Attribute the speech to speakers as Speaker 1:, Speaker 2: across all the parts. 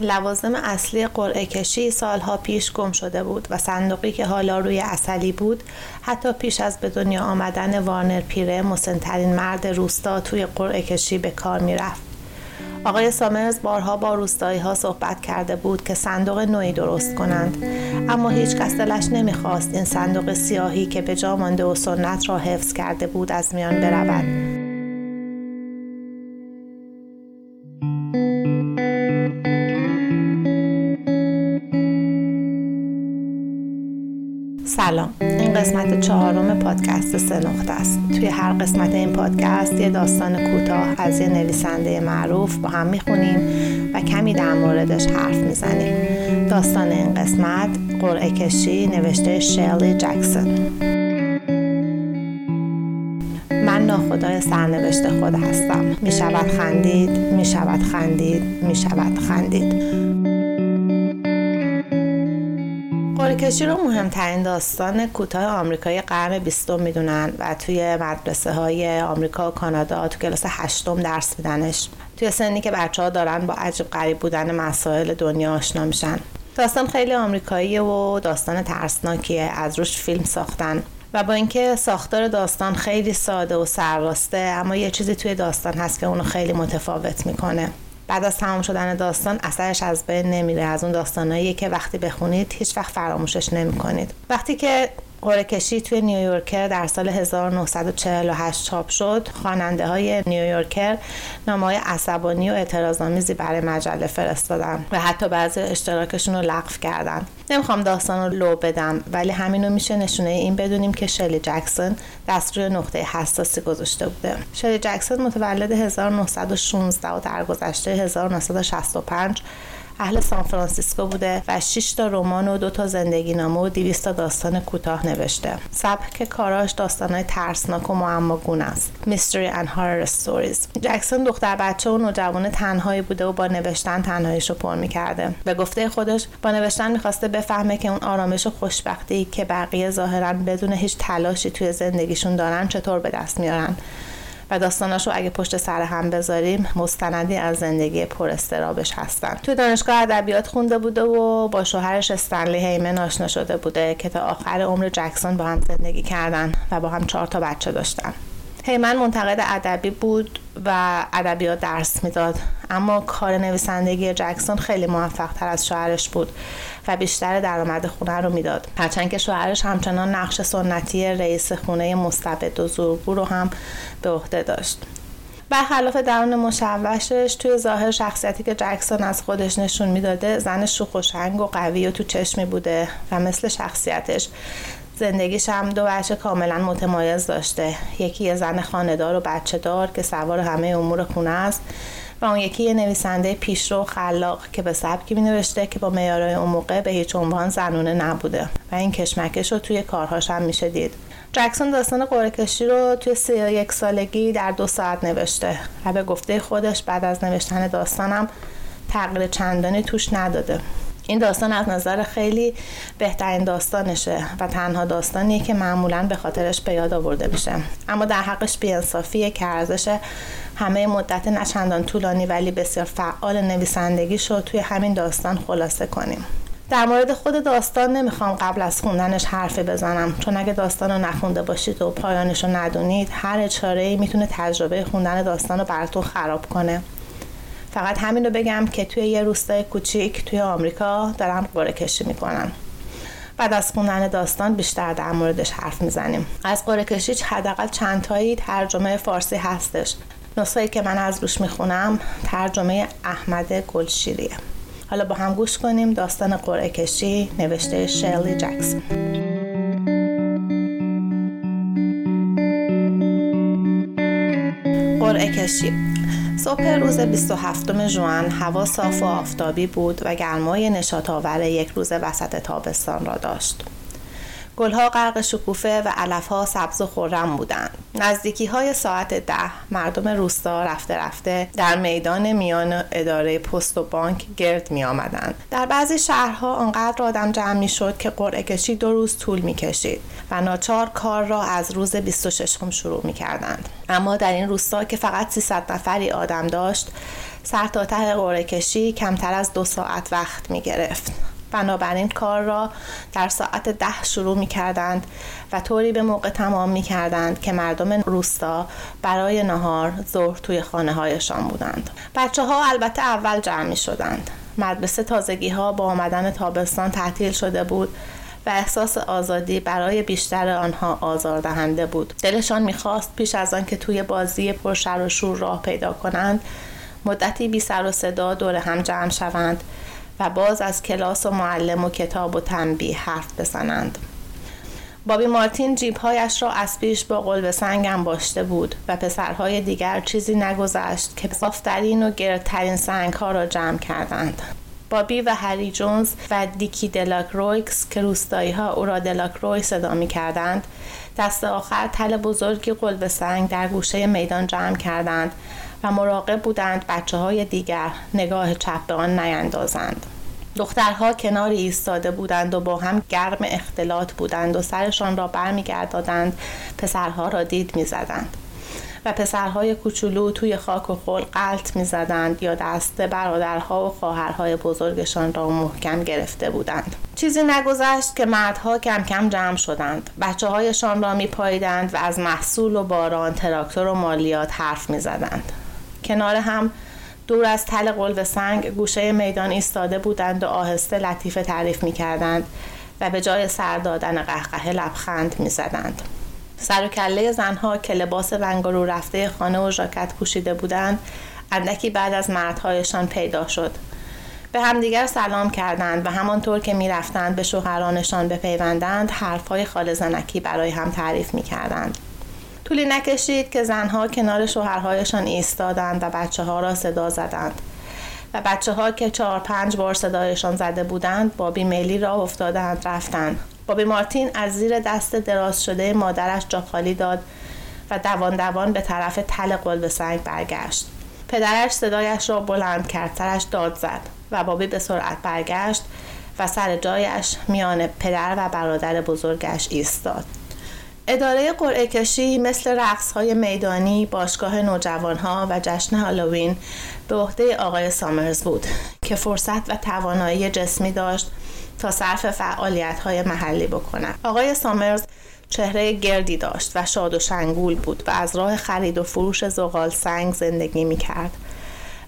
Speaker 1: لوازم اصلی قرعه کشی سالها پیش گم شده بود و صندوقی که حالا روی اصلی بود حتی پیش از به دنیا آمدن وارنر پیره مسنترین مرد روستا توی قرعه کشی به کار می‌رفت. آقای سامرز بارها با روستایی ها صحبت کرده بود که صندوق نوعی درست کنند اما هیچ کس دلش نمی‌خواست این صندوق سیاهی که به جا مانده و سنت را حفظ کرده بود از میان برود. سلام. این قسمت چهارم پادکست سه نقطه است. توی هر قسمت این پادکست یه داستان کوتاه از یه نویسنده معروف با هم می‌خونیم و کمی در موردش حرف می‌زنیم. داستان این قسمت قرعه کشی نوشته شرلی جکسون. من ناخدای سرنوشت خود هستم. می شود خندید می شود خندید می شود خندید. کشی رو مهمترین داستان کوتاه آمریکایی قرن بیستم می‌دونن و توی مدرسه های آمریکا و کانادا تو کلاس هشتم درس میدنش. توی سنی که بچه ها دارن با عجیب غریب بودن مسائل دنیا آشنا میشن. داستان خیلی آمریکاییه و داستان ترسناکیه از روش فیلم ساختن. و با اینکه ساختار داستان خیلی ساده و سرراسته اما یه چیزی توی داستان هست که اونو خیلی متفاوت می‌کنه. بعد از تمام شدن داستان اثرش از بین نمیره از اون داستانایی که وقتی بخونید هیچ وقت فراموشش نمی‌کنید. وقتی که قرعه کشی توی نیویورکر در سال 1948 چاپ شد. خواننده های نیویورکر نامه عصبانی و اعتراضآمیزی برای مجله فرستادن و حتی بعضی اشتراکشون رو لغو کردن. نمی‌خوام داستان رو لو بدم ولی همینو میشه نشونه این بدونیم که شلی جکسون دست روی نقطه حساسی گذاشته بوده. شلی جکسون متولد 1916 و در گذشته 1965 اهل سان فرانسیسکو بوده و 6 تا رمان و دو تا زندگی نامه و 200 تا داستان کوتاه نوشته. سبک کاراش داستانهای ترسناک و معماگون است. Mystery and Horror Stories. جکسون دختر بچه و نوجوان تنهایی بوده و با نوشتن تنهاییش رو پر می‌کرده. به گفته خودش با نوشتن می‌خواسته بفهمه که اون آرامش و خوشبختی که بقیه ظاهرا بدون هیچ تلاشی توی زندگیشون دارن چطور به دست میارن. و داستاناشو اگه پشت سر هم بذاریم مستندی از زندگی پر استرابش هستن. تو دانشگاه ادبیات خونده بوده و با شوهرش استنلی هیمن آشنا شده بوده که تا آخر عمر جکسون با هم زندگی کردن و با هم چهار تا بچه داشتن. هیمن منتقد ادبی بود و ادبیات درس می‌داد. اما کار نویسندگی جکسون خیلی موفق تر از شوهرش بود. و بیشتر درآمد خونه رو می‌داد. هرچند که شوهرش همچنان نقش سنتی رئیس خونه مستبد و زورگو رو هم به عهده داشت. برخلاف درون مشوشش توی ظاهر شخصیتی که جکسون از خودش نشون می‌داده زن شوخ و شنگ و قوی و تو چشمی بوده و مثل شخصیتش زندگیش هم دو بچه کاملا متمایز داشته. یکی یه زن خاندار و بچه دار که سوار همه امور خونه است. و اون یکی نویسنده پیشرو خلاق که به سبکی می نوشته که با معیارهای اون موقع به هیچ عنوان زنونه نبوده و این کشمکش رو توی کارهاش هم میشه دید. جکسون داستان قرعه رو توی سی یک سالگی در دو ساعت نوشته و به گفته خودش بعد از نوشتن داستانم تغییر چندانی توش نداده. این داستان از نظر خیلی بهترین داستانشه و تنها داستانیه که معمولا به خاطرش به یاد آورده میشه. اما در حقش بیانصافیه که ارزش همه مدت نچندان طولانی ولی بسیار فعال نویسندگی شد توی همین داستان خلاصه کنیم. در مورد خود داستان نمی‌خوام قبل از خوندنش حرفی بزنم. چون اگه داستان رو نخونده باشید و پایانش رو ندونید هر اچاره می‌تونه تجربه خوندن داستان رو براتون خراب کنه. فقط همین رو بگم که توی یه روستای کوچیک توی آمریکا دارن قرعه کشی می‌کنن بعد از خوندن داستان بیشتر در موردش حرف می‌زنیم. از قرعه کشی حداقل چند تایی ترجمه فارسی هستش. نسخه که من از روش می‌خونم ترجمه احمد گلشیریه. حالا با هم گوش کنیم داستان قرعه کشی نوشته شرلی جکسون. قرعه کشی صبح روز 27 ژوئن هوا صاف و آفتابی بود و گرمای نشاط آور یک روز وسط تابستان را داشت. گلها غرق شکوفه و علفها سبز و خورم بودند نزدیکی های ساعت ده مردم روستا رفته رفته در میدان میان اداره پست و بانک گرد می آمدند. در بعضی شهرها آنقدر آدم جمع می شد که قرعه کشی دو روز طول می کشید و ناچار کار را از روز 26 هم شروع می کردند. اما در این روستا که فقط 300 نفری آدم داشت سر تا ته قرعه کشی کمتر از دو ساعت وقت می گرفت بنابراین کار را در ساعت ده شروع می کردند و طوری به موقع تمام می کردند که مردم روستا برای نهار ظهر توی خانه هایشان بودند. بچه ها البته اول جمع می شدند مدرسه تازگی ها با آمدن تابستان تعطیل شده بود. و احساس آزادی برای بیشتر آنها آزاردهنده بود. دلشان می‌خواست پیش از آن که توی بازی پرشر و شور راه پیدا کنند مدتی بی سر و صدا دور هم جمع شوند و باز از کلاس و معلم و کتاب و تنبیه حرف بزنند. بابی مارتین جیبهایش را از پیش با قلب سنگم باشته بود و پسرهای دیگر چیزی نگذشت که صافترین و گردترین سنگها را جمع کردند. بابی و هری جونز و دیکی دلاکرویکس که روستایی ها او را دلاکروی صدا می کردند دست آخر تل بزرگی قلب سنگ در گوشه میدان جمع کردند و مراقب بودند بچه های دیگر نگاه چپ به آن نیندازند. دخترها کناری ایستاده بودند و با هم گرم اختلاط بودند و سرشان را برمیگردادند. پسرها را دید می‌زدند. و پسرهای کوچولو توی خاک و خل قلط می‌زدند یا دست برادرها و خواهرهای بزرگشان را محکم گرفته بودند. چیزی نگذشت که مردها کم کم جمع شدند. بچه هایشان را میپاییدند و از محصول و باران تراکتور و مالیات حرف می‌زدند. کنار هم دور از تل قلب سنگ گوشه میدان ایستاده بودند و آهسته لطیفه تعریف می کردند و به جای سر دادن قهقه لبخند می زدند. سر و کله زنها که لباس رو رفته خانه و ژاکت پوشیده بودند اندکی بعد از مردهایشان پیدا شد. به همدیگر سلام کردند و همانطور که می‌رفتند به شوهرانشان بپیوندند حرفهای خال زنکی برای هم تعریف می کردند. طولی نکشید که زنها کنار شوهرهایشان ایستادند و بچه ها را صدا زدند. و بچه ها که چهار پنج بار صدایشان زده بودند بابی میلی را افتادند رفتند. بابی مارتین از زیر دست دراز شده مادرش جا خالی داد و دوان دوان به طرف تل قلب سنگ برگشت. پدرش صدایش را بلند کرد سرش داد زد و بابی به سرعت برگشت و سر جایش میان پدر و برادر بزرگش ایستاد. اداره قرعه کشی مثل رقص های میدانی، باشگاه نوجوان ها و جشن هالووین به عهده آقای سامرز بود که فرصت و توانایی جسمی داشت تا صرف فعالیت های محلی بکند. آقای سامرز چهره گردی داشت و شاد و شنگول بود و از راه خرید و فروش زغال سنگ زندگی می کرد.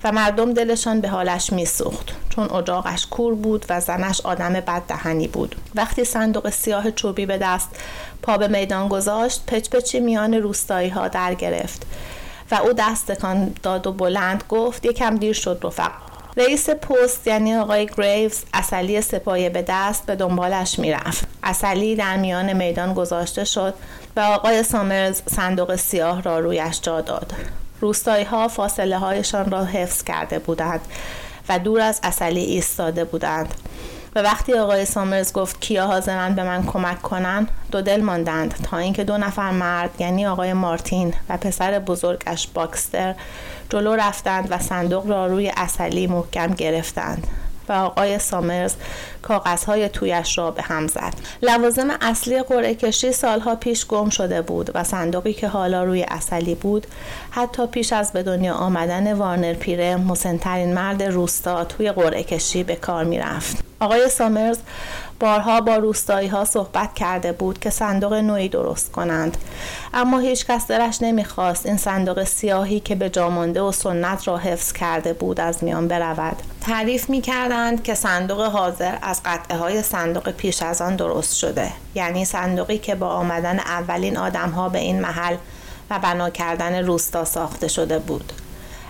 Speaker 1: و مردم دلشان به حالش میسوخت چون اجاقش کور بود و زنش آدم بد دهنی بود وقتی صندوق سیاه چوبی به دست پا به میدان گذاشت پچ پچی میان روستایی ها در گرفت و او دستکان داد و بلند گفت یکم دیر شد رفق رئیس پست یعنی آقای گریوز اصلی سپایه به دست به دنبالش می‌رفت. اصلی در میان میدان گذاشته شد و آقای سامرز صندوق سیاه را رویش جا داد. روستایی ها فاصله هایشان را حفظ کرده بودند و دور از اصلی ایستاده بودند. و وقتی آقای سامرز گفت کیا حاضرن به من کمک کنن دو دل ماندند تا اینکه دو نفر مرد یعنی آقای مارتین و پسر بزرگش باکستر جلو رفتند و صندوق را روی اصلی محکم گرفتند و آقای سامرز کاغذهای تویش را به هم زد. لوازم اصلی قرعه کشی سالها پیش گم شده بود و صندوقی که حالا روی اصلی بود حتی پیش از به دنیا آمدن وارنر پیره مسنترین مرد روستا توی قرعه کشی به کار می‌رفت. آقای سامرز بارها با روستایی ها صحبت کرده بود که صندوق نوعی درست کنند. اما هیچ کس دلش نمی‌خواست این صندوق سیاهی که به جامانده و سنت را حفظ کرده بود از میان برود. تعریف می کردند که صندوق حاضر از قطعه های صندوق پیش از آن درست شده. یعنی صندوقی که با آمدن اولین آدم ها به این محل و بنا کردن روستا ساخته شده بود.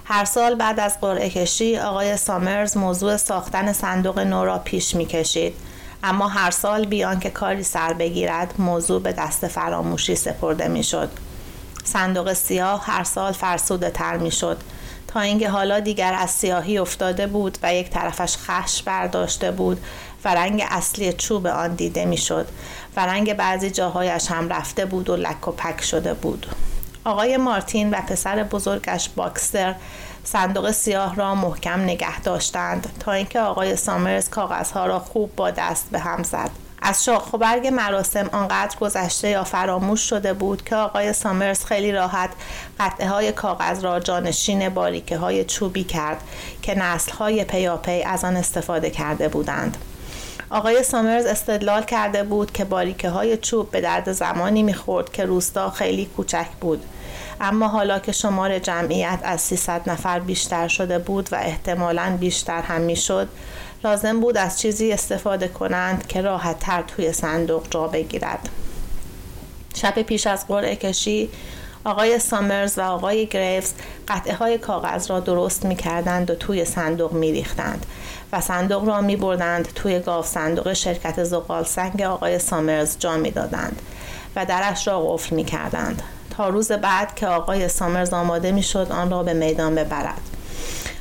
Speaker 1: هر سال بعد از قرعه کشی آقای سامرز موضوع ساختن صندوق نو را پیش می کشید اما هر سال بیان که کاری سر بگیرد موضوع به دست فراموشی سپرده می شد. صندوق سیاه هر سال فرسوده تر می شد تا اینکه حالا دیگر از سیاهی افتاده بود و یک طرفش خش برداشته بود و رنگ اصلی چوب آن دیده می شد و رنگ بعضی جاهایش هم رفته بود و لک و پک شده بود. آقای مارتین و پسر بزرگش باکستر صندوق سیاه را محکم نگه داشتند تا اینکه آقای سامرز کاغذها را خوب با دست به هم زد از شاخ و برگ مراسم آنقدر گذشته یا فراموش شده بود که آقای سامرز خیلی راحت قطعه های کاغذ را جانشین باریکه های چوبی کرد که نسل های پیاپی از آن استفاده کرده بودند. آقای سامرز استدلال کرده بود که باریکه های چوب به درد زمانی می‌خورد که روستا خیلی کوچک بود. اما حالا که شمار جمعیت از 300 نفر بیشتر شده بود و احتمالا بیشتر هم می‌شد لازم بود از چیزی استفاده کنند که راحت تر توی صندوق جا بگیرد. شب پیش از قرعه کشی آقای سامرز و آقای گریفز قطعه های کاغذ را درست می کردند و توی صندوق می ریختند و صندوق را می بردند توی گاف صندوق شرکت زغال سنگ آقای سامرز جا می دادند و درش را قفل می کردند تا روز بعد که آقای سامرز آماده می شد آن را به میدان ببرد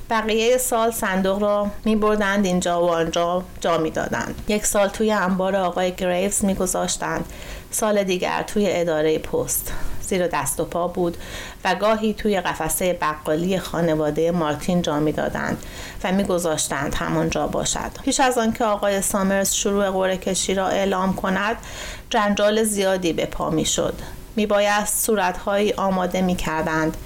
Speaker 1: بقیه سال صندوق را می بردند اینجا و آنجا جا می دادند. یک سال توی انبار آقای گریوز می گذاشتند. سال دیگر توی اداره پست زیر دست و پا بود و گاهی توی قفسه بقالی خانواده مارتین جا می دادند و می گذاشتند همانجا باشد. پیش از آنکه آقای سامرز شروع قرعه کشی را اعلام کند جنجال زیادی به پا می شد. می بایست صورتهایی آماده می کردند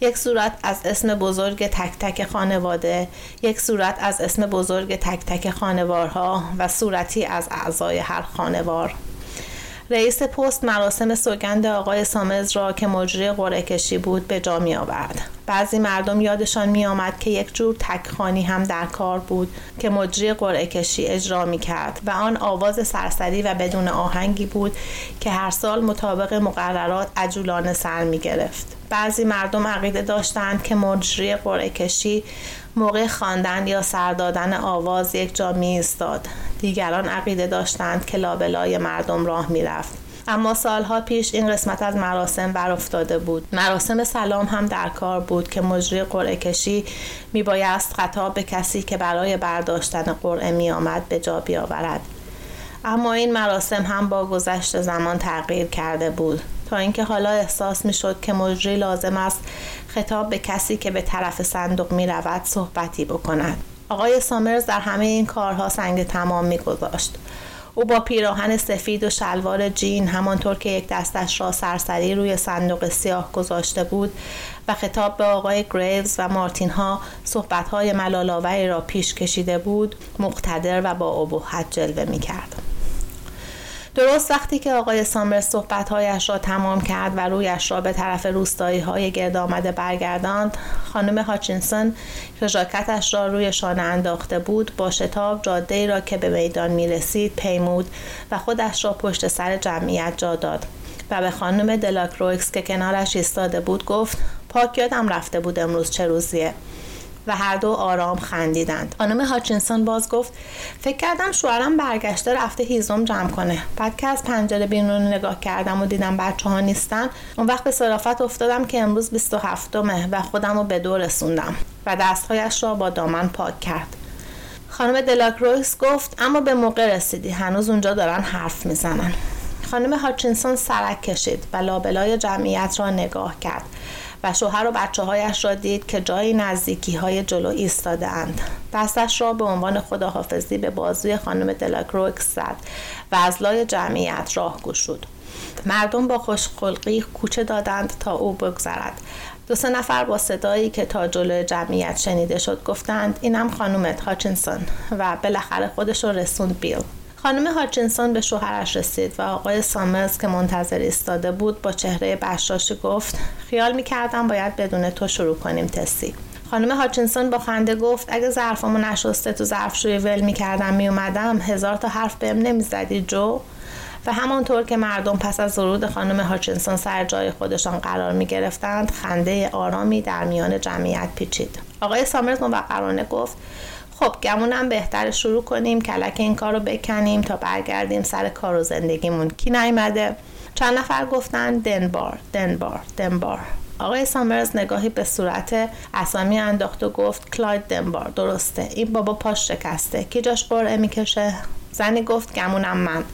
Speaker 1: یک صورت از اسم بزرگ تک تک خانواده یک صورت از اسم بزرگ تک تک خانوارها و صورتی از اعضای هر خانوار رئیس پست مراسم سوگند آقای سامز را که مجری قرعه کشی بود به جا می آورد. بعضی مردم یادشان می آمد که یک جور تکخانی هم در کار بود که مجری قرعه کشی اجرا می کرد و آن آواز سرسری و بدون آهنگی بود که هر سال مطابق مقررات عجولانه سر می گرفت. بعضی مردم عقیده داشتند که مجری قرعه کشی موقع خواندن یا سر دادن آواز یک جا می ایستاد دیگران عقیده داشتند که لابلای مردم راه می‌رفت. اما سالها پیش این قسمت از مراسم بر افتاده بود. مراسم سلام هم در کار بود که مجری قرعه کشی می بایست خطاب به کسی که برای برداشتن قرعه می آمد به جا بیاورد. اما این مراسم هم با گذشت زمان تغییر کرده بود. تا اینکه حالا احساس می شد که مجری لازم است خطاب به کسی که به طرف صندوق می رود صحبتی بکند آقای سامرز در همه این کارها سنگ تمام می گذاشت. او با پیراهن سفید و شلوار جین همانطور که یک دستش را سرسری روی صندوق سیاه گذاشته بود و خطاب به آقای گریوز و مارتین ها صحبت های را پیش کشیده بود مقتدر و با ابهت جلوه می کرد. درست وقتی که آقای سامر صحبتهایش را تمام کرد و رویش را به طرف روستایی های گرد آمده برگرداند خانم هاچینسون که ژاکتش را روی شانه انداخته بود با شتاب جاده را که به میدان می رسید پیمود و خودش را پشت سر جمعیت جا داد. و به خانم دلاکرویکس که کنارش ایستاده بود گفت پاک یادم رفته بود امروز چه روزیه. و هر دو آرام خندیدند. خانم هاچینسون باز گفت فکر کردم شوهرم برگشته رفته هیزم جمع کنه. بعد که از پنجره بیرون نگاه کردم و دیدم بچه ها نیستن اون وقت به صرافت افتادم که امروز 27 مه و خودم رو به دور رسوندم و دستهایش را با دامن پاک کرد. خانم دلاکرویس گفت اما به موقع رسیدی هنوز اونجا دارن حرف می‌زنن. خانم هاچینسون سرک کشید و لابلای جمعیت را نگاه کرد. و شوهر و بچه هایش را دید که جایی نزدیکی های جلو ایستاده اند. دستش را به عنوان خداحافظی به بازوی خانم دلاکروکس زد و از لای جمعیت راه گشود. مردم با خوشخلقی کوچه دادند تا او بگذرد دو سه نفر با صدایی که تا جلوی جمعیت شنیده شد گفتند اینم خانومت هاچینسون و بالاخره خودش رو رسوند بیل خانم هاچینسون به شوهرش رسید و آقای سامز که منتظر ایستاده بود با چهره بشاشی گفت خیال می‌کردم باید بدون تو شروع کنیم تسی خانم هاچینسون با خنده گفت اگه ظرفمو نشسته تو ظرفشویی ول می‌کردم میومدم هزار تا حرف بهم نمی‌زدی جو. و همانطور که مردم پس از ورود خانم هاچینسون سر جای خودشان قرار می گرفتند خنده آرامی در میان جمعیت پیچید. آقای سامرز موقرانه گفت خب گمونم بهتر شروع کنیم کلک این کار رو بکنیم تا برگردیم سر کار و زندگیمون. کی نیومده؟ چند نفر گفتن؟ دنبار دنبار دنبار. آقای سامرز نگاهی به صورت اسامی انداخت و گفت کلاید دنبار درسته. این بابا پاش شکسته. کی جاش قرعه می‌کشه؟ زنی گفت گمونم من.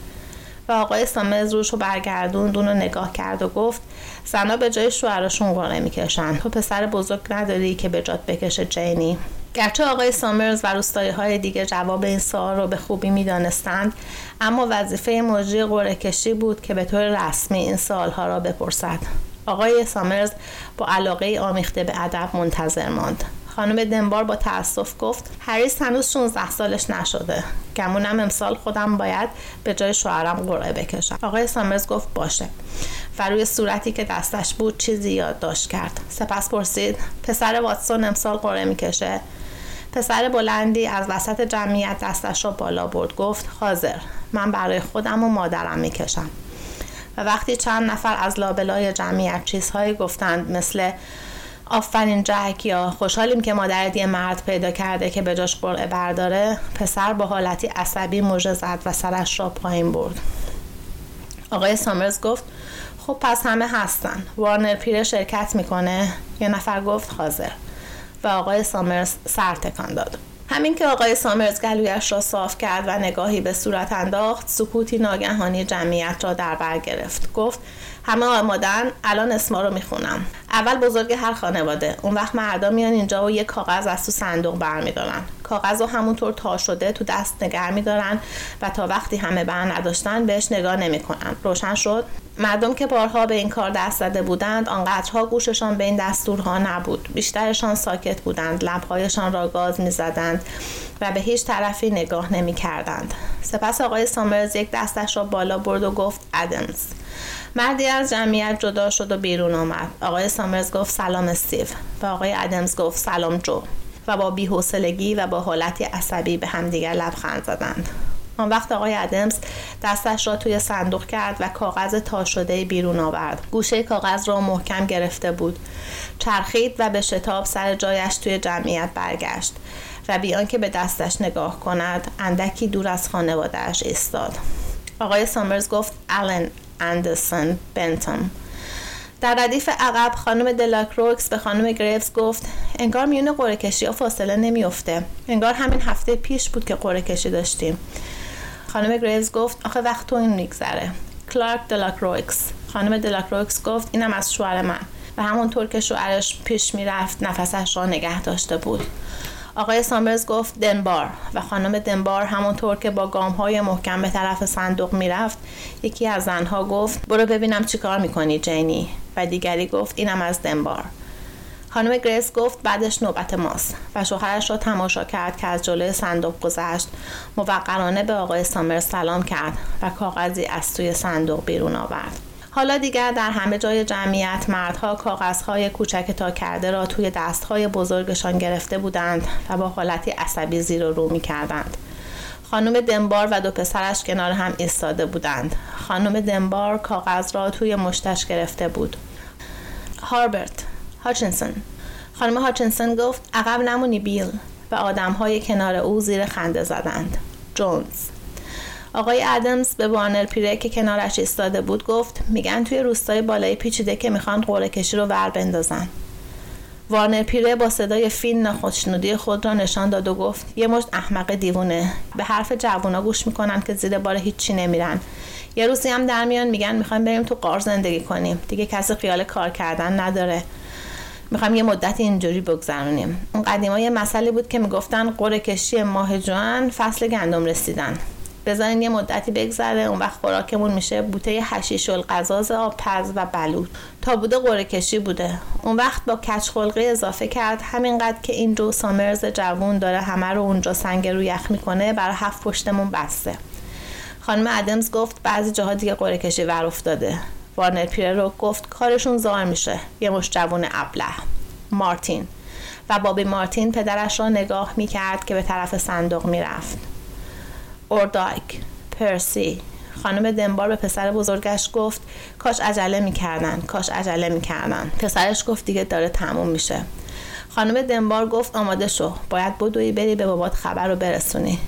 Speaker 1: و آقای سامرز روش رو برگردوند اون رو نگاه کرد و گفت زنا به جای شوهرشون قرعه می‌کشن. تو پسر بزرگ نداری که به جات بکشه جینی. گرچه آقای سامرز و روستایی های دیگه جواب این سوال رو به خوبی می‌دانستند اما وظیفه مجری قرعه کشی بود که به طور رسمی این سوالها را بپرسد. آقای سامرز با علاقه آمیخته به ادب منتظر ماند. خانم دنبار با تاسف گفت هریس هنوز 16 سالش نشده. گمونم امسال خودم باید به جای شوهرم قرعه بکشم. آقای سامرز گفت باشه. و روی صورتی که دستش بود چیزی یادداشت کرد. سپس پرسید پسر واتسون امسال قرعه می‌کشه؟ پسر بلندی از وسط جمعیت دستش را بالا برد. گفت حاضر من برای خودم و مادرم می‌کشم. و وقتی چند نفر از لابلای جمعیت چیزهایی گفتند مثل آفرین جک یا خوشحالیم که مادرت یه مرد پیدا کرده که به جاش قرعه برداره. پسر با حالتی عصبی موجه زد و سرش را پایین برد. آقای سامرز گفت خب پس همه هستن. وارنر پیره شرکت می‌کنه. یه نفر گفت حاضر. و آقای سامرز سر تکان داد. همین که آقای سامرز گلویش را صاف کرد و نگاهی به صورت انداخت سکوتی ناگهانی جمعیت را در بر گرفت. گفت همه آمادن الان اسما رو می‌خونم. اول بزرگ هر خانواده. اون وقت مردا میان اینجا و یک کاغذ از تو صندوق برمیدارن. کاغذ رو همونطور تا شده تو دست نگر میدارن و تا وقتی همه بر نداشتن بهش نگاه نمی‌کنن. روشن شد. مردم که بارها به این کار دست زده بودند آنقدرها گوششان به این دستورها نبود. بیشترشان ساکت بودند لبهایشان را گاز می‌زدند و به هیچ طرفی نگاه نمی‌کردند. سپس آقای سامرز یک دستش را بالا برد و گفت ادمز. مردی از جمعیت جدا شد و بیرون آمد. آقای سامرز گفت سلام استیو و آقای ادمز گفت سلام جو. و با بیحوصلگی و با حالتی عصبی به همدیگر لبخند زدند. آن وقت آقای ادمز دستش را توی صندوق کرد و کاغذ تا شده بیرون آورد. گوشه کاغذ را محکم گرفته بود. چرخید و به شتاب سر جایش توی جمعیت برگشت. و بیان که به دستش نگاه کند اندکی دور از خانوادهش ایستاد. آقای سامرز گفت آلن اندرسون بنتم در ردیف عقب خانم دلاکروکس به خانم گریوز گفت انگار میون قرعه کشی ها فاصله نمیافته. انگار همین هفته پیش بود که قرعه کشی داشتیم. خانم گریوز گفت آخه وقت تو این میگذره. کلارک دلاکروکس. خانم دلاکروکس گفت اینم از شوهر من. و همونطور که شوهرش پیش می‌رفت نفسش را نگه داشته بود. آقای سامرز گفت دنبار و خانم دنبار همونطور که با گام های محکم به طرف صندوق می‌رفت یکی از زنها گفت برو ببینم چیکار می‌کنی جینی و دیگری گفت اینم از دنبار. خانم گریس گفت بعدش نوبت ماست و شوهرش را تماشا کرد که از جلوی صندوق گذشت. موقرانه به آقای سامرز سلام کرد و کاغذی از توی صندوق بیرون آورد. حالا دیگر در همه جای جمعیت مردها کاغذهای کوچک تا کرده را توی دستهای بزرگشان گرفته بودند و با حالتی عصبی زیر و رو می کردند. خانم دنبار و دو پسرش کنار هم ایستاده بودند. خانم دنبار کاغذ را توی مشتش گرفته بود. هاربرت هاچنسون خانم هاچنسون گفت عقب نمونی بیل و آدمهای کنار او زیر خنده زدند. جونز آقای ادمز به وانر پیره که کنارش ایستاده بود گفت میگن توی روستای بالای پیچیده که می‌خوان قوره کشی رو ور بندازن. وارنر پیره با صدای فیل نخوشنودی خود را نشان داد و گفت یه مشت احمق دیوونه. به حرف جوونا گوش می‌کنن که زیر بار هیچی نمیرن. یه روزی هم در میان میگن می‌خوایم بریم تو قار زندگی کنیم. دیگه کسی خیال کار کردن نداره. می‌خوایم یه مدت اینجوری بگذرونیم. اون قدیما یه مسئله بود که می‌گفتن قره کشی ماه جوان فصل گندم رسیدن. بذارین یه مدتی بگذره اون وقت خوراکمون میشه بوته حشیش القزاز آب پز و بلود تا بوده قره کشی بوده. اون وقت با کچ خلقی اضافه کرد. همینقدر که این جو سامرز جوون داره همه رو اونجا سنگ رو یخ می‌کنه برای هفت پشتمون بسته. خانم ادمز گفت بعضی جاها دیگه قره کشی ور افتاده. وارنر پیره رو گفت کارشون زار میشه. یه مش جوون ابله. مارتین. و بابی مارتین پدرش را نگاه می‌کرد که به طرف صندوق می‌رفت. اوردایک پرسی. خانم دنبار به پسر بزرگش گفت کاش عجله می‌کردن کاش عجله می‌کردن. پسرش گفت دیگه داره تموم میشه. خانم دنبار گفت آماده شو باید بدوی بری به بابات خبر رو برسونی.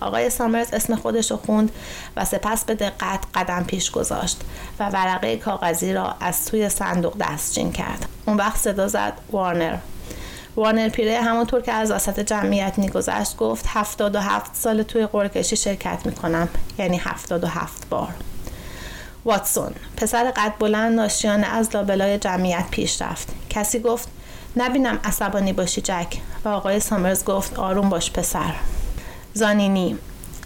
Speaker 1: آقای سامرز اسم خودش رو خوند و سپس به دقت قدم پیش گذاشت و ورقه کاغذی را از توی صندوق دستچین کرد. اون وقت صدا زد وارنر. وارنر پیره همونطور که از وسط جمعیت میگذشت گفت هفتاد و هفت سال توی قرکشی شرکت می‌کنم. یعنی هفتاد و هفت بار. واتسون پسر قد بلند ناشیانه از لابلای جمعیت پیش رفت. کسی گفت نبینم عصبانی باشی جک. و آقای سامرز گفت آروم باش پسر. زانینی.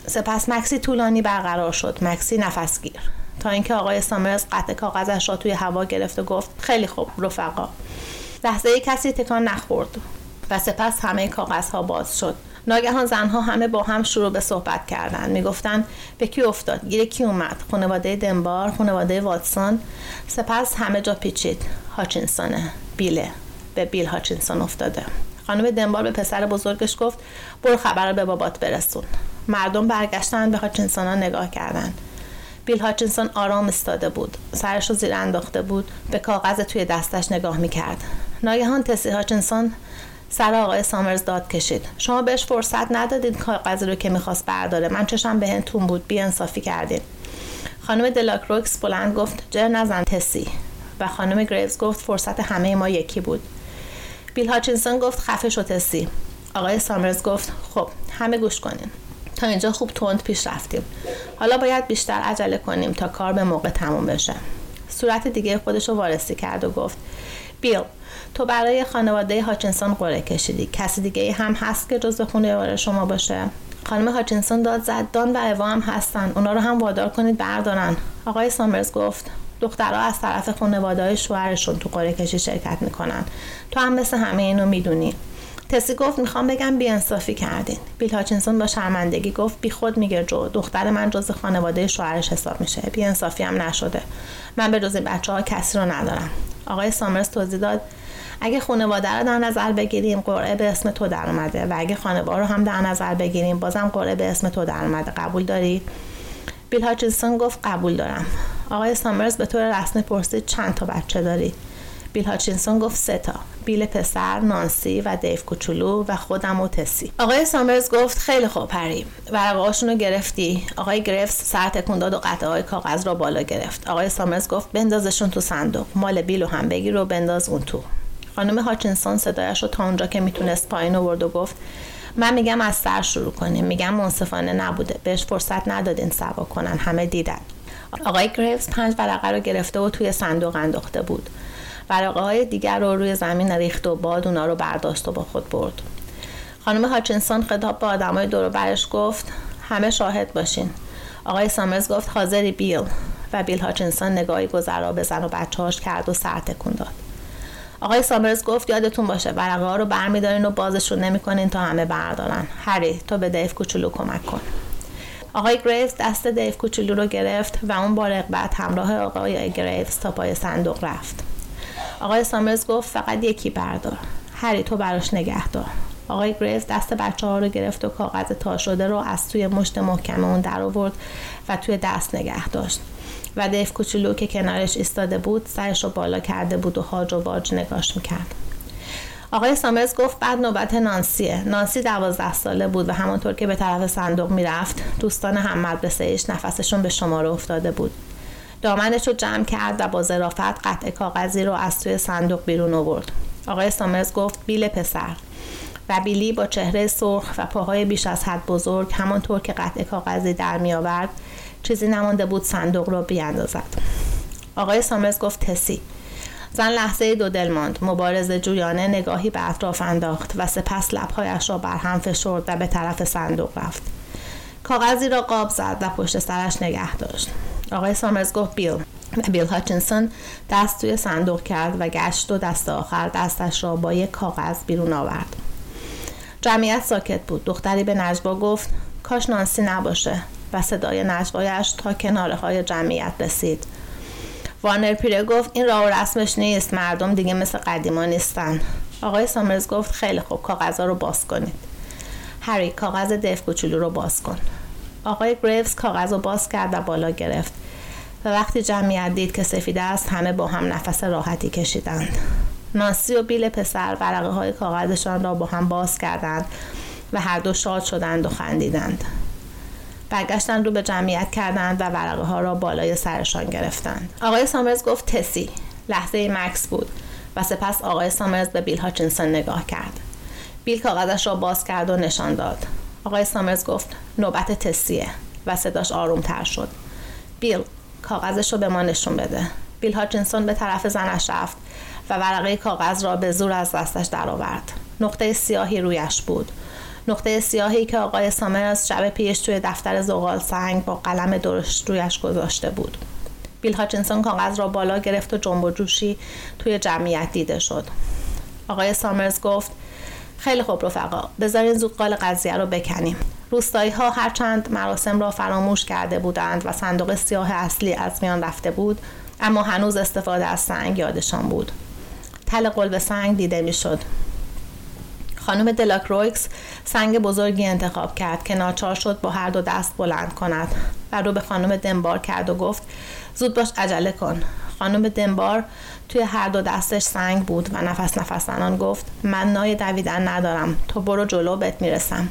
Speaker 1: سپس مکسی طولانی برقرار شد. مکسی نفسگیر. تا اینکه آقای سامرز قطع کاغذش را توی هوا گرفت و گفت خیلی خوب رفقا. لحظه کسی تکان نخورد و سپس همه کاغذها باز شد. ناگهان زنها همه با هم شروع به صحبت کردند. می‌گفتند به کی افتاد؟ گیر کی اومد؟ خانواده دنبار خانواده واتسون؟ سپس همه جا پیچید. هاچینسونه بیله به بیل هاچینسون افتاده. خانم دنبار به پسر بزرگش گفت برو خبر به بابات برسون. مردم برگشتن به هاچینسون ها نگاه کردند. بیل هاچینسون آرام استاده بود. سرش رو زیر انداخته بود. به کاغذ توی دستش نگاه می‌کرد. ناگهان تسی هاچینسون سر آقای سامرز داد کشید. شما بهش فرصت ندادید کاغذی رو که می‌خواست برداره. من چشم بهتون بود. بی انصافی کردید. خانم دلاکروکس بلند گفت جر نزن تسی. و خانم گریوز گفت فرصت همه ما یکی بود. بیل هاچینسون گفت خفه شو تسی. آقای سامرز گفت خب همه گوش کنین. تا اینجا خوب تند پیش رفتیم. حالا باید بیشتر عجله کنیم تا کار به موقع تموم بشه. صورت دیگه خودش رو وارسی کرد و گفت بیل تو برای خانواده هاچینسون قره کشیدی. کسی دیگه هم هست که جز خانواده شما باشه. خانم هاچینسون داد زد. دان و اوا هم هستن. اونا رو هم وادار کنید بردارن. آقای سامرز گفت دخترها از طرف خانواده شوهرشون تو قره کشی شرکت می‌کنن. تو هم مثل همه اینو می‌دونی. تسی گفت می‌خوام بگم بیانصافی کردین. بیل هاچینسون با شرمندگی گفت بی خود میگه جو. دختر من جز خانواده شوهرش حساب میشه. بیانصافی هم نشده. من به جز بچه ها کسی رو ندارم. آقای سامرز توضیح داد. اگه خانواده رو در نظر بگیریم قرعه به اسم تو در اومده. و اگه خانواده رو هم در نظر بگیریم بازم قرعه به اسم تو در اومده. قبول داری بیل هاچینسون گفت قبول دارم. آقای سامرز به طور رسمی پرسید چند تا بچه داری بیل هاچینسون گفت سه تا. بیل پسر نانسی و دیو کوچولو و خودم و تسی. آقای سامرز گفت خیلی خوب هری ورقهاشون رو گرفتی؟ آقای گریوز سر تکون داد و قطعه های کاغذ رو بالا گرفت. آقای سامرز گفت بندازشون تو صندوق. مال بیل هم بگیر و بنداز اون تو. خانم هاچینسون صدایش رو تا اونجا که می‌تونست پایین آورد و گفت من میگم از سر شروع کنیم. میگم منصفانه نبوده. بهش فرصت ندادین سوا کنن. همه دیدن. آقای گریوز پنج ورقه رو گرفته و توی صندوق انداخته بود. ورقه های دیگر رو روی زمین ریخت و باد اونا رو برداشت و با خود برد. خانم هاچینسون خطاب به آدمای دور برش گفت همه شاهد باشین. آقای سامرز گفت حاضری بیل. و بیل هاچینسون نگاهی گذرا به زن و بچه‌هاش کرد و سر تکون داد. آقای سامرز گفت یادتون باشه ورقه ها رو برمیدارین و بازشون نمی‌کنین تا همه بردارن. هری تو به دیو کوچولو کمک کن. آقای گریوز دست دیو کوچولو رو گرفت و اون با رغبت همراه آقای گریوز تا پای صندوق رفت. آقای سامرز گفت فقط یکی بردار. هری تو براش نگه دار. آقای گریوز دست بچه ها رو گرفت و کاغذ تا شده رو از توی مشت محکم اون در آورد و توی دست نگه داشت. و دیف کوچولو که کنارش ایستاده بود سرش رو بالا کرده بود و هاج و باج نگاش می‌کرد. آقای سامرز گفت بعد نوبت نانسیه. نانسی دوازده ساله بود و همانطور که به طرف صندوق می‌رفت دوستان هم مدرسه ایش نفسشون به شماره افتاده بود. دامنش رو جمع کرد و با ظرافت قطع کاغذی رو از توی صندوق بیرون آورد. آقای سامرز گفت بیل پسر. و بیلی با چهره سرخ و پاهای بیش از حد بزرگ همانطور که قطع کاغذی در می آورد چیزی نمانده بود صندوق را بیاندازد. آقای سامرز گفت تسی. زن لحظه دو دل ماند. مبارز جویانه نگاهی به اطراف انداخت و سپس لبهایش را بر هم فشرد و به طرف صندوق رفت. کاغذی را قاب زد و پشت سرش نگه داشت. آقای سامرز گفت بیل. و بیل هاچینسون دست توی صندوق کرد و گشت و دست آخر دستش را با یک کاغذ بیرون آورد. جمعیت ساکت بود. دختری به نجوا گفت کاش نانسی نباشه. و صدای نجوایش تا کناره های جمعیت رسید. وانر پیره گفت این راه و رسمش نیست مردم دیگه مثل قدیما نیستن. آقای سامرز گفت خیلی خوب کاغذها رو باز کنید. هری کاغذ دف کوچولو رو باز کن. آقای گریوز کاغذ رو باز کرد و بالا گرفت. و وقتی جمعیت دید که سفیده است همه با هم نفس راحتی کشیدند. ناسی و بیل پسر ورقه های کاغذشان را با هم باز کردند و هر دو شاد شدند و خندیدند. برگشتن رو به جمعیت کردند و ورقه ها را بالای سرشان گرفتند آقای سامرز گفت تسی. لحظه مکس بود و سپس آقای سامرز به بیل هاچینسون نگاه کرد. بیل کاغذش را باز کرد و نشان داد. آقای سامرز گفت نوبت تسیه و صداش آروم تر شد. بیل کاغذش رو به ما نشون بده. بیل هاچینسون به طرف زنش رفت و ورقه کاغذ را به زور از دستش درآورد. نقطه سیاهی رویش بود. نقطه سیاهی که آقای سامرز شب پیش توی دفتر زغال سنگ با قلم درشت رویش گذاشته بود. بیل هاچینسون کاغذ را بالا گرفت و جنب و جوشی توی جمعیت دیده شد. آقای سامرز گفت خیلی خوب رفقا بذارین زودقال قضیه رو بکنیم. روستایی ها هرچند مراسم را فراموش کرده بودند و صندوق سیاه اصلی از میان رفته بود اما هنوز استفاده از سنگ یادشان بود. تل قلب سنگ دیده می‌شد. خانم دلاکرویکس سنگ بزرگی انتخاب کرد که ناچار شد با هر دو دست بلند کند. و رو به خانم دنبار کرد و گفت زود باش عجله کن. خانم دنبار توی هر دو دستش سنگ بود و نفس نفس زنان گفت من نای دویدن ندارم تو برو جلو بهت می‌رسم.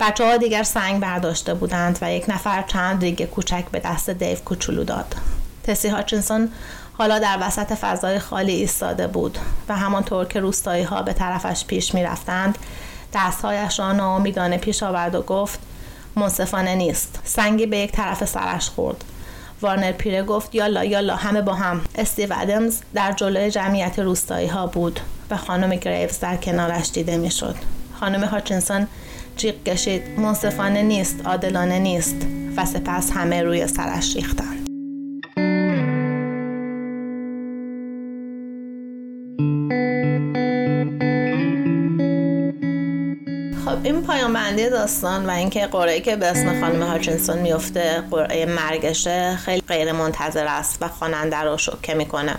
Speaker 1: بچه ها دیگر سنگ برداشته بودند و یک نفر چند ریگ کوچک به دست دیو کوچولو داد. تسی هاچینسون حالا در وسط فضای خالی ایستاده بود و همانطور که روستایی ها به طرفش پیش می رفتند دستهایش را ناامیدانه پیش آورد و گفت منصفانه نیست. سنگی به یک طرف سرش خورد. وارنر پیره گفت یالا یالا همه با هم. استیو ادمز در جلوی جمعیت روستایی ها بود و خانم گریوز در کنارش دیده می‌شد. خانم هاچینسون جیغ کشید. منصفانه نیست. عادلانه نیست. و سپس همه روی سرش ریختند. خب این پایان بندی داستان و اینکه قرعه که به اسم خانم هاچینسون میفته قرعه مرگشه خیلی غیر منتظر است و خواننده رو شوکه می‌کنه.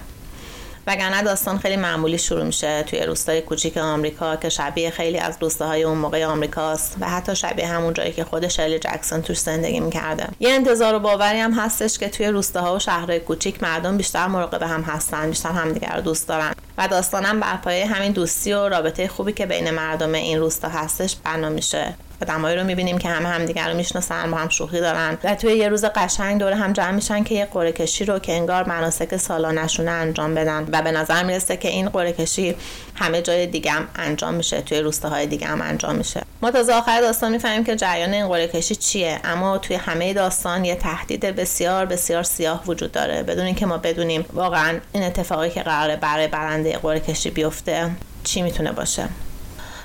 Speaker 1: وگرنه داستان خیلی معمولی شروع میشه توی روستای کوچیک آمریکا که شبیه خیلی از روستاهای اون موقع آمریکاست و حتی شبیه همون جایی که خود شرلی جکسون توش زندگی می‌کرده. یه انتظار و باوری هم هستش که توی روستاها و شهرهای کوچیک مردم بیشتر مراقب هم هستن بیشتر همدیگر رو دوست دارن. و داستانم بر پایه همین دوستی و رابطه خوبی که بین مردم این روستا هستش بنا میشه. آدمایی رو می‌بینیم که همه همدیگر رو می‌شناسن با هم شوخی دارن. و توی یه روز قشنگ دور هم جمع میشن که یه قرعه کشی رو که انگار مناسک سالانشونه انجام بدن. و به نظر می‌رسه که این قرعه کشی همه جای دیگه هم انجام میشه توی روستاهای دیگه هم انجام میشه. ما تا آخر داستان می‌فهمیم که جریان این قرعه کشی چیه. اما توی همه داستان یه تهدید بسیار بسیار سیاه وجود داره. بدون اینکه ما بدونیم واقعا این اتفاقی که قراره برای برنده قرعه کشی بیفته چی می‌تونه باشه.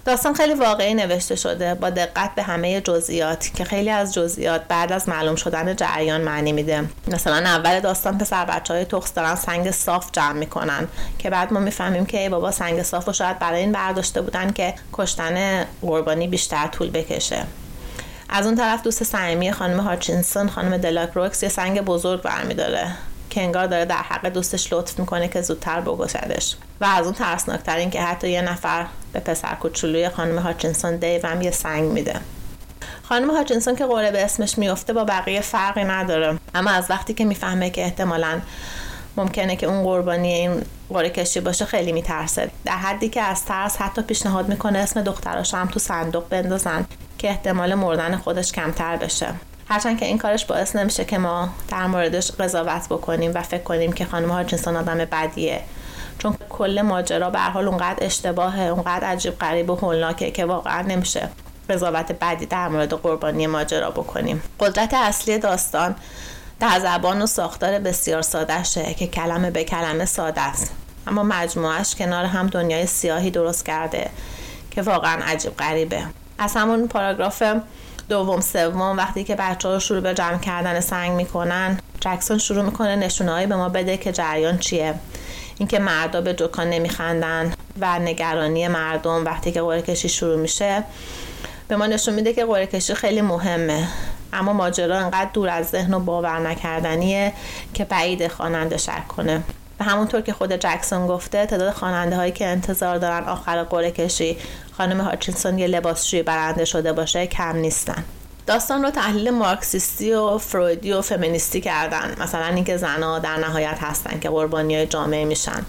Speaker 1: داستان خیلی واقعی نوشته شده با دقت به همه جزئیات که خیلی از جزئیات بعد از معلوم شدن جریان معنی میده. مثلا اول داستان پسر بچه های تخص دارن سنگ صاف جمع می‌کنن که بعد ما می‌فهمیم که ای بابا سنگ صاف رو شاید برای این برداشته بودن که کشتن قربانی بیشتر طول بکشه. از اون طرف دوست صمیمی خانم هاچینسون خانم دلاک روکس یه سنگ بزرگ برمیداره. که انگار داره در حق دوستش لطف می‌کنه که زودتر بگشدش و از اون ترسناکتر این که حتی یه نفر به پسر کوچولوی خانم هاچینسون دیو هم یه سنگ میده. خانم هاچینسون که قوله به اسمش میفته با بقیه فرقی نداره. اما از وقتی که می‌فهمه که احتمالا ممکنه که اون قربانی این قره کشی باشه خیلی میترسه. در حدی که از ترس حتی پیشنهاد می‌کنه اسم دختراش هم تو صندوق بندازن که احتمال مردن خودش کمتر بشه. هرچند که این کارش باعث نمیشه که ما در موردش قضاوت بکنیم و فکر کنیم که خانم هاچینسون آدم بدیه. چون کل ماجرا به حال اونقدر اشتباهه اونقدر عجیب غریب و هولناکه که واقعا نمیشه قضاوت بدی در مورد قربانی ماجرا بکنیم. قدرت اصلی داستان در زبان و ساختار بسیار سادهشه که کلمه به کلمه ساده است. اما مجموعش کنار هم دنیای سیاهی درست کرده که واقعا عجیب غریبه. از همون پاراگراف دوم سوم وقتی که بچه ها شروع به جمع کردن سنگ می‌کنن جکسون شروع می‌کنه نشونههایی به ما بده که جریان چیه. اینکه مردا به جوکان نمیخندن و نگرانی مردم وقتی که قرعه کشی شروع میشه به ما نشون میده که قرعه کشی خیلی مهمه. اما ماجرا انقدر دور از ذهن و باور نکردنیه که بعید خواننده شک کنه. و همونطور که خود جکسون گفته تعداد خواننده هایی که انتظار دارن آخر قرعه کشی خانم هاچینسون یه لباسشوی برنده شده باشه کم نیستن. داستان رو تحلیل مارکسیستی و فرویدی و فمینیستی کردن. مثلا اینکه زنها در نهایت هستن که قربانی های جامعه میشن.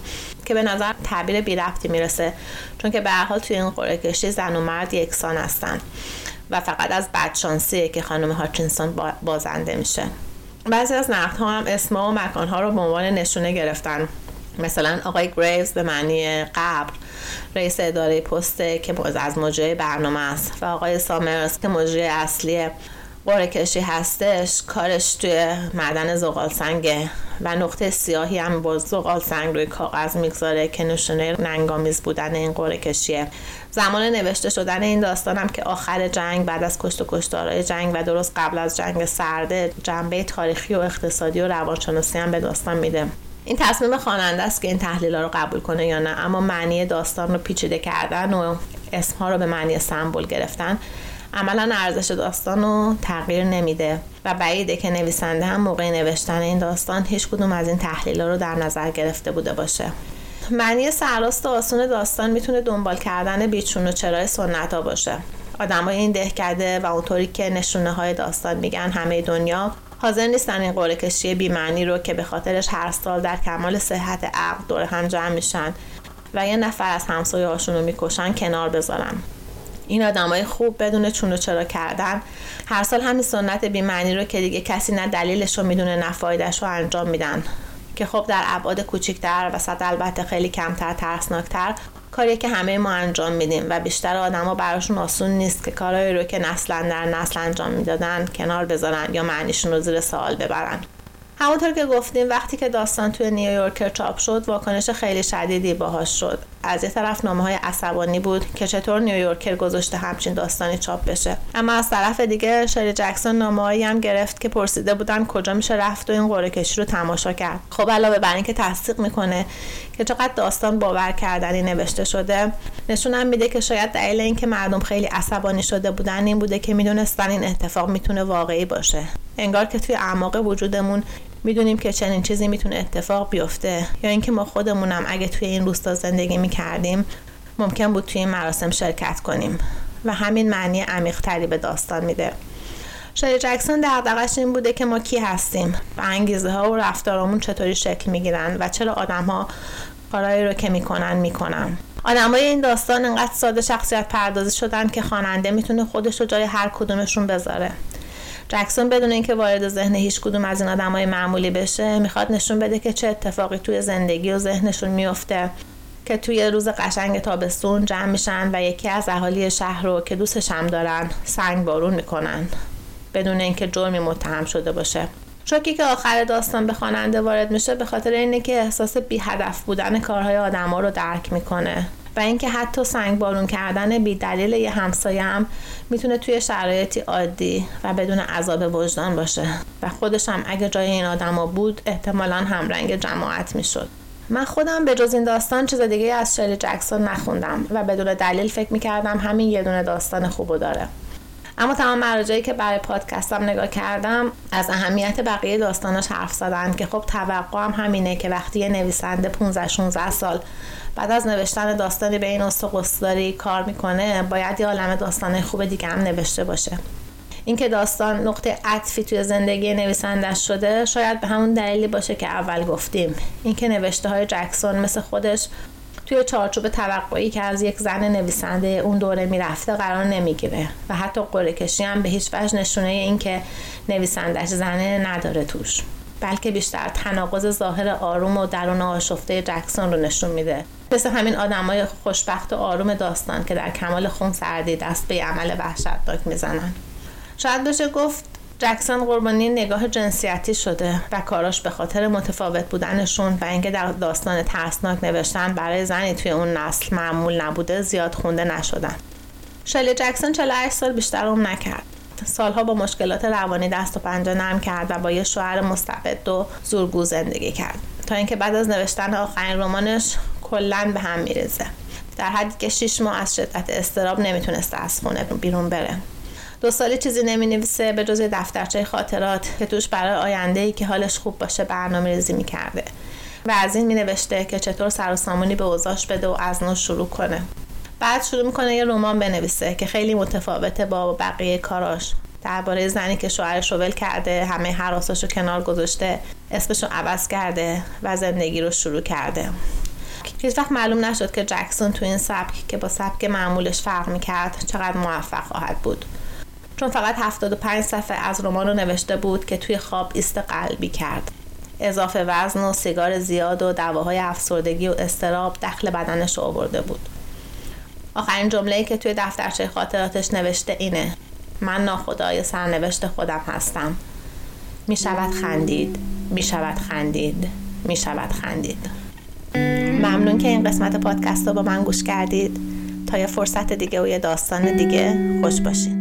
Speaker 1: که به نظر تعبیر بی رفتی می‌رسه. چون که به حال توی این قرعه کشی زن و مرد یکسان هستن. و فقط از بدشانسیه که خانم هاچینسون بازنده میشه. بعضی از نقدها هم اسم و مکانها رو به عنوان نشونه گرفتن. مثلا آقای گریوز به معنی قبر رئیس اداره پسته که از مجری برنامه است و آقای سامرز که مجری اصلی قره کشی هستش کارش توی معدن زغال سنگه و نقطه سیاهی هم با زغال سنگ روی کاغذ می‌گذاره که نشونه ننگامیز بودن این قرعه کشیه زمان نوشته شدن این داستانم که آخر جنگ بعد از کشت و کشتارهای جنگ و درست قبل از جنگ سرده جنبه تاریخی و اقتصادی و روانشناسی هم به داستان میده. این تصمیم خواننده است که این تحلیل ها رو قبول کنه یا نه اما معنی داستان رو پیچیده کردن و اسمها رو به معنی سمبل گرفتن عملا ارزش داستان رو تغییر نمیده و بعیده که نویسنده هم موقع نوشتن این داستان هیچ کدوم از این تحلیل رو در نظر گرفته بوده باشه. معنی سرراست آسون داستان می‌تونه دنبال کردن بیچون و چرای سنت ها باشه. آدمای این دهکده و اونطوری که نشونه های داستان میگن همه دنیا حاضر نیستن این قرعه کشی بیمعنی رو که به خاطرش هر سال در کمال صحت عقل دور هم جمع میشن و یه نفر از همسایه هاشون رو می‌کشن کنار بذارن. این آدمای خوب بدون چون و چرا کردن هر سال همین سنت بیمعنی رو که دیگه کسی نه دلیلش رو می‌دونه نه فایدهش رو انجام میدن. که خب در ابعاد کوچیکتر و صد البته خیلی کمتر ترسناکتر کاریه که همه ما انجام میدیم و بیشتر آدما براشون آسون نیست که کارهایی رو که نسلا در نسل انجام می‌دادن کنار بذارن یا معنیشون رو زیر سوال ببرن. همونطور که گفتیم وقتی که داستان توی نیویورکر چاپ شد واکنش خیلی شدیدی باهاش شد. از یه طرف نامه های عصبانی بود که چطور نیویورکر گذاشته همچین داستانی چاپ بشه. اما از طرف دیگه شری جکسون نامه هم گرفت که پرسیده بودن کجا میشه رفت و این قرعه کشی رو تماشا کرد. خب علاوه بر اینکه تصدیق می‌کنه که چقدر داستان باور کردنی نوشته شده نشونم میده که شاید دلیل اینکه مردم خیلی عصبانی شده بودن این بوده که می‌دونستن این اتفاق می‌تونه واقعی باشه. انگار که توی اعماق وجودمون می‌دونیم که چنین چیزی می‌تونه اتفاق بیفته یا اینکه ما خودمونم اگه توی این روستا زندگی می‌کردیم ممکن بود توی این مراسم شرکت کنیم و همین معنی عمیقتری به داستان میده. شای جکسون دغدغش این بوده که ما کی هستیم و انگیزه ها و رفتارمون چطوری شکل می‌گیرن و چرا آدم ها کارهایی رو که می‌کنن می‌کنن. آدمای این داستان انقدر ساده شخصیت پردازی شدن که خواننده می‌تونه خودش رو جای هر کدومشون بذاره. جکسون بدون اینکه وارد ذهن هیچ کدوم از این آدمای معمولی بشه می‌خواد نشون بده که چه اتفاقی توی زندگی و ذهنشون میفته. که توی روز قشنگ تابستون جمع میشن و یکی از اهالی شهر رو که دوستش هم دارن سنگ بارون می‌کنن. بدون اینکه جرمی متهم شده باشه. شوکی که آخر داستان به خواننده وارد میشه به خاطر اینه که احساس بی هدف بودن کارهای آدما رو درک می‌کنه. و اینکه حتی سنگ بارون کردن بی دلیل یه همسایه هم می‌تونه توی شرایطی عادی و بدون عذاب وجدان باشه. و خودش هم اگه جای این آدما بود احتمالا همرنگ جماعت می‌شد. من خودم به جز این داستان چیز دیگه از شلی جکسون نخوندم و بدون دلیل فکر می‌کردم همین یه دونه داستان خوبو داره. اما تمام مراجعی که برای پادکستم نگاه کردم از اهمیت بقیه داستاناش حرف زدن که خب توقعم همینه که وقتی یه نویسنده 15 16 سال بعد از نوشتن داستانی به این استقصداری کار می‌کنه باید یه عالم داستان خوب دیگه هم نوشته باشه. اینکه داستان نقطه عطفی توی زندگی نویسنده شده شاید به همون دلیلی باشه که اول گفتیم. اینکه نوشته های جکسون مثل خودش توی چارچوب توقعی که از یک زن نویسنده اون دوره می‌رفته قرار نمی‌گیره و حتی قرعه کشی هم به هیچ وجه نشونه این که نویسندش زنه نداره توش. بلکه بیشتر تناقض ظاهر آروم و درون آشفته جکسون رو نشون میده. مثل همین آدمای خوشبخت و آروم داستان که در کمال خون سردی دست به عمل وحشتناک می‌زنن. شاید بشه گفت جکسون قربانی نگاه جنسیتی شده و کاراش به خاطر متفاوت بودنشون و اینکه در داستان ترسناک نوشتن برای زنی توی اون نسل معمول نبوده زیاد خونده نشدن. شلی جکسون 48 سال بیشتر عمر نکرد. سالها با مشکلات روانی دست و پنجه نرم کرد و با یه شوهر مستبد و زورگو زندگی کرد. تا اینکه بعد از نوشتن آخرین رمانش کلا به هم میریزه. در حدی که شیش ماه از شدت استراب نمی‌تونسته از خونه بیرون بره. دو سالی چیزی نمی نویسه به جز دفترچه خاطرات که توش برای آینده ای که حالش خوب باشه برنامه ریزی می کرده و از این می نوشته که چطور سر و سامونی به اوضاش بده و از نو شروع کنه. بعد شروع می‌کنه یه رمان بنویسه که خیلی متفاوته با بقیه کاراش. درباره زنی که شوهرش رو ول کرده همه حراساشو کنار گذاشته اسمش رو عوض کرده و زندگی رو شروع کرده. هیچ وقت معلوم نشد که جکسون تو این سبک که با سبک معمولش فرق می‌کرد چقدر موفق خواهد بود. چون فقط 75 صفحه از رمان رو نوشته بود که توی خواب ایست قلبی کرد. اضافه وزن و سیگار زیاد و دواهای افسردگی و استراب دخل بدنش رو آورده بود. آخرین جمله که توی دفترچه خاطراتش نوشته اینه. من ناخدای سرنوشت خودم هستم. می شود خندید. می شود خندید. می شود خندید. ممنون که این قسمت پادکست رو با من گوش کردید. تا یه فرصت دیگه و یه داستان دیگه خوش باشید.